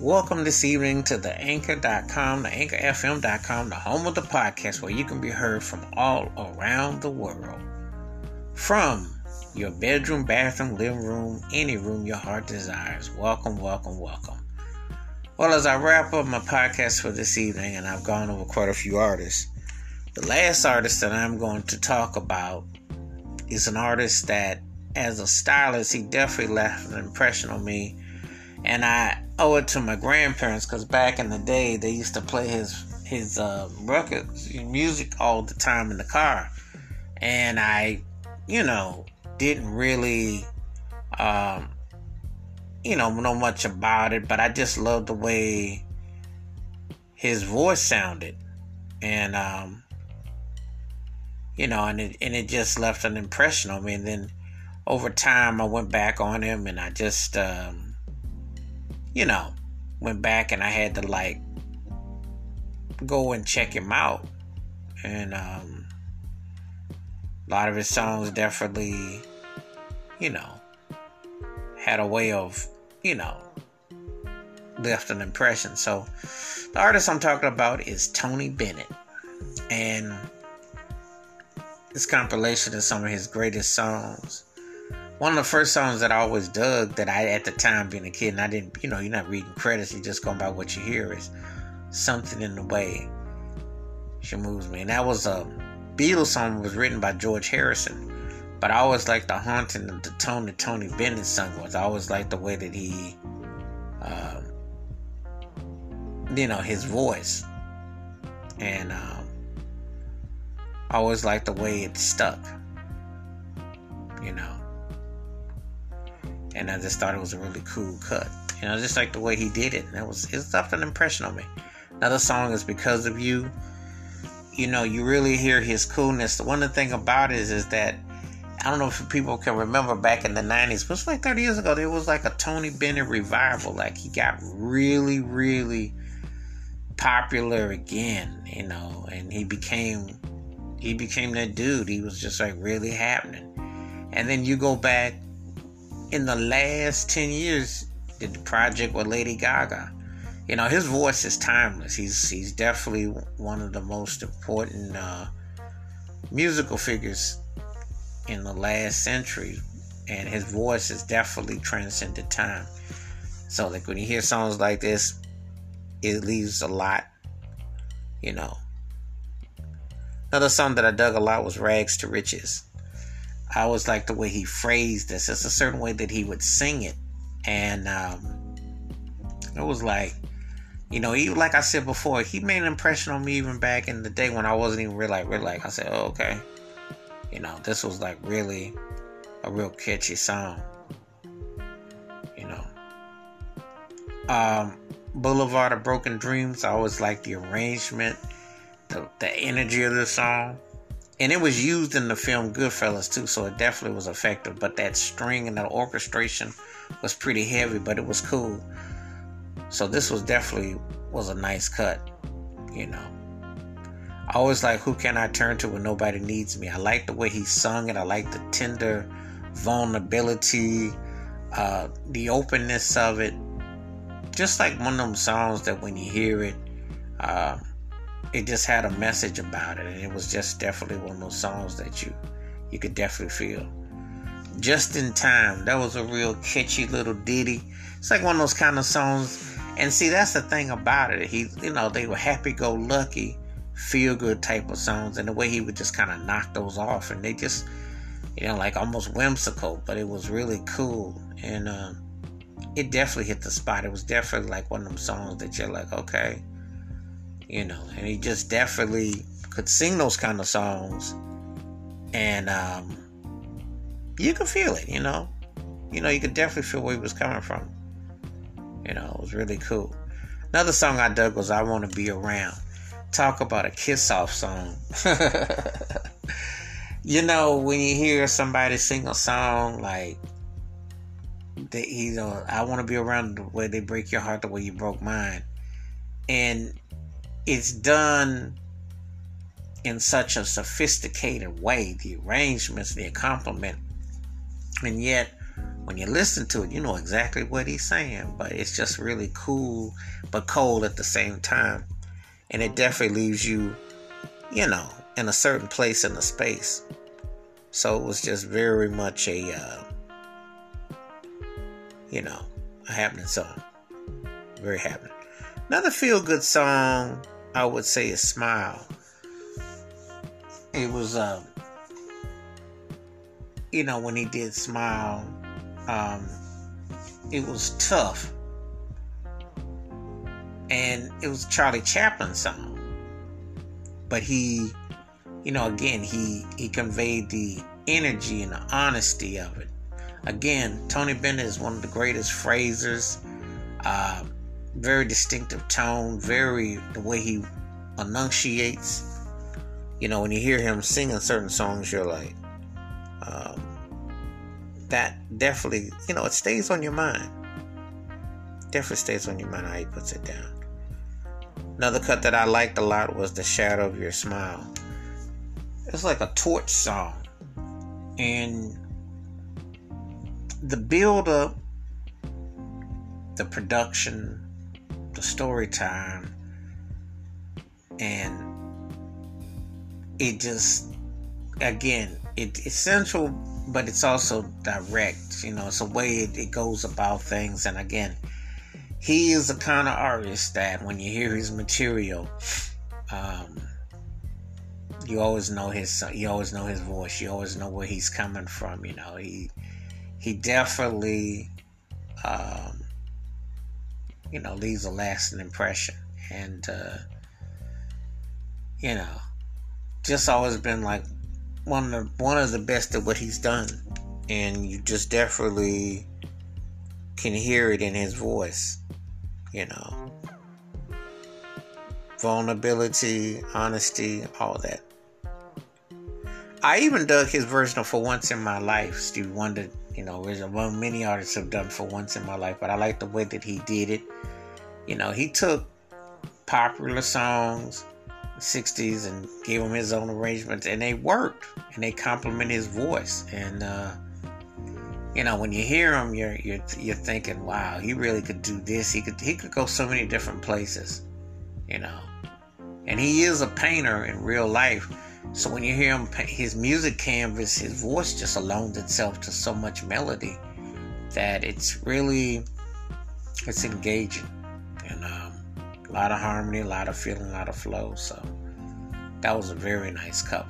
Welcome this evening to the anchor.com, the anchorfm.com, the home of the podcast where you can be heard from all around the world. From your bedroom, bathroom, living room, any room your heart desires. Welcome, welcome, welcome. Well, as I wrap up my podcast for this evening, and I've gone over quite a few artists, the last artist that I'm going to talk about is an artist that, as a stylist, he definitely left an impression on me. And I owe it to my grandparents because back in the day, they used to play his his uh, records, music all the time in the car, and I, you know, didn't really, um, you know, know much about it, but I just loved the way his voice sounded, and um, you know, and it and it just left an impression on me. And then over time, I went back on him, and I just, um, you know, went back and I had to like go and check him out, and um, a lot of his songs definitely, you know, had a way of, you know, left an impression. So the artist I'm talking about is Tony Bennett, and this compilation is some of his greatest songs. One of the first songs that I always dug that I at the time being a kid and I didn't you know, you're not reading credits, you're just going by what you hear is something in the way she moves me. And that was a Beatles song was written by George Harrison. But I always liked the haunting of the tone that Tony Bennett sung was. I always liked the way that he um, you know, his voice. And um I always liked the way it stuck. You know. And I just thought it was a really cool cut. You know, just like the way he did it. That was it left an impression on me. Another song is Because of You. You know, you really hear his coolness. The one thing about it is, is that I don't know if people can remember back in the 90s, but it's like 30 years ago, there was like a Tony Bennett revival. Like he got really, really popular again, you know, and he became he became that dude. He was just like really happening. And then you go back in the last 10 years, did the project with Lady Gaga. You know, his voice is timeless. He's he's definitely one of the most important uh, musical figures in the last century. And his voice has definitely transcended time. So like when you hear songs like this, it leaves a lot, you know, Another song that I dug a lot was Rags to Riches. I always like the way he phrased this. It's a certain way that he would sing it. And um, it was like, you know, even like I said before, he made an impression on me even back in the day when I wasn't even really like, really like. I said, oh, okay. You know, this was like really a real catchy song. You know. Um, Boulevard of Broken Dreams, I always liked the arrangement the, the energy of the song. And it was used in the film Goodfellas too, so it definitely was effective. But that string and that orchestration was pretty heavy, but it was cool. So this was definitely was a nice cut, you know. I always like who can I turn to when nobody needs me. I like the way he sung it. I like the tender vulnerability, uh, the openness of it. Just like one of them songs that when you hear it, uh, it just had a message about it, and it was just definitely one of those songs that you you could definitely feel. Just in time, that was a real catchy little ditty. It's like one of those kind of songs. And see, that's the thing about it. He, you know, they were happy-go-lucky, feel-good type of songs, and the way he would just kind of knock those off, and they just, you know, like almost whimsical, but it was really cool, and uh, it definitely hit the spot. It was definitely like one of them songs that you're like, okay, you know, and he just definitely could sing those kind of songs, and um, you could feel it, you know, you know, you could definitely feel where he was coming from. You know, it was really cool. Another song I dug was "I Want to Be Around." Talk about a kiss off song. you know, when you hear somebody sing a song like they, you know, I want to be around the way they break your heart the way you broke mine. And it's done in such a sophisticated way the arrangements the accompaniment and yet when you listen to it, you know exactly what he's saying, but it's just really cool but cold at the same time. And it definitely leaves you, you know, in a certain place in the space. So it was just very much a, uh, you know, a happening song. Very happening. Another feel good song, I would say, is Smile. It was, um, you know, when he did Smile, um, it was tough. And it was Charlie Chaplin song. But he, you know, again, he, he conveyed the energy and the honesty of it. Again, Tony Bennett is one of the greatest phrasers. Uh, very distinctive tone, very the way he enunciates. You know, when you hear him singing certain songs, you're like, um, that definitely, you know, it stays on your mind. Definitely stays on your mind how he puts it down. Another cut that I liked a lot was The Shadow of Your Smile. It's like a torch song. And the build up, the production, the story time, and it just, again, it, it's central but it's also direct. You know, it's a way it, it goes about things. And again, he is the kind of artist that when you hear his material, um, you always know his you always know his voice. You always know where he's coming from. You know, he he definitely um, you know leaves a lasting impression, and uh, you know, just always been like one of the, one of the best at what he's done, and you just definitely can hear it in his voice. You know, vulnerability, honesty, all that. I even dug his version of "For Once in My Life." Steve Wonder, you know, is one many artists have done "For Once in My Life," but I like the way that he did it. You know, he took popular songs 60s and gave him his own arrangements and they worked and they complement his voice. And uh, you know when you hear him you're you're you're thinking wow he really could do this. He could he could go so many different places you know. And he is a painter in real life so when you hear him his music canvas his voice just loans itself to so much melody that it's really it's engaging and um, a lot of harmony, a lot of feeling, a lot of flow. So that was a very nice cover.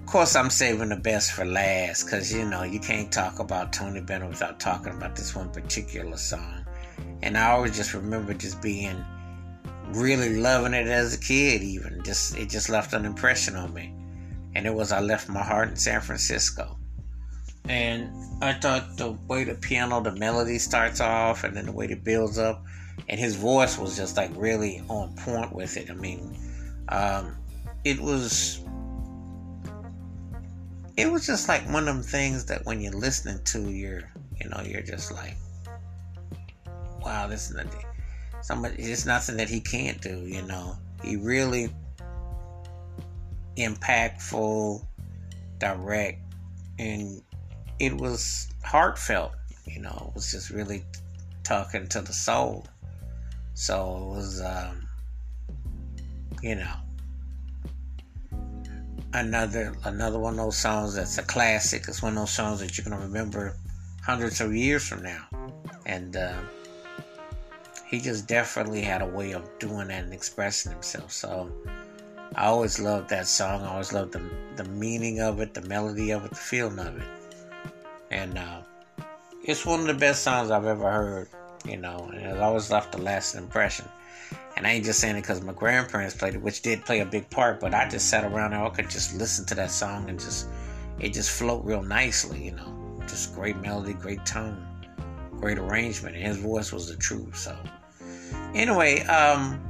Of course, I'm saving the best for last because you know you can't talk about Tony Bennett without talking about this one particular song. And I always just remember just being really loving it as a kid. Even just it just left an impression on me. And it was I left my heart in San Francisco. And I thought the way the piano, the melody starts off, and then the way it builds up and his voice was just like really on point with it. I mean, um, it was it was just like one of them things that when you're listening to, you're you know you're just like, wow, this is. Somebody, it's nothing that he can't do. You know, he really impactful, direct, and it was heartfelt. You know, it was just really talking to the soul. So it was, um, you know, another another one of those songs that's a classic. It's one of those songs that you're gonna remember hundreds of years from now, and uh, he just definitely had a way of doing that and expressing himself. So I always loved that song. I always loved the the meaning of it, the melody of it, the feeling of it, and uh, it's one of the best songs I've ever heard you know, and it always left a lasting impression. And I ain't just saying it because my grandparents played it, which did play a big part, but I just sat around and I could just listen to that song and just, it just flowed real nicely, you know. Just great melody, great tone, great arrangement, and his voice was the truth. So, anyway, um,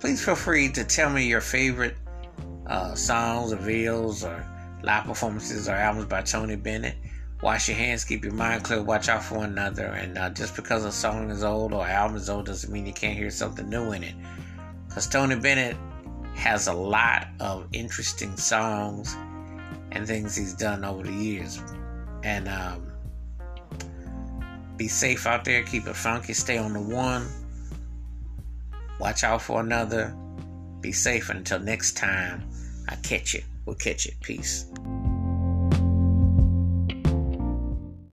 please feel free to tell me your favorite uh, songs or videos or live performances or albums by Tony Bennett. Wash your hands, keep your mind clear, watch out for one another. And uh, just because a song is old or album is old doesn't mean you can't hear something new in it. Because Tony Bennett has a lot of interesting songs and things he's done over the years. And um, Be safe out there. Keep it funky. Stay on the one. Watch out for another. Be safe until next time. I catch you. We'll catch you. Peace.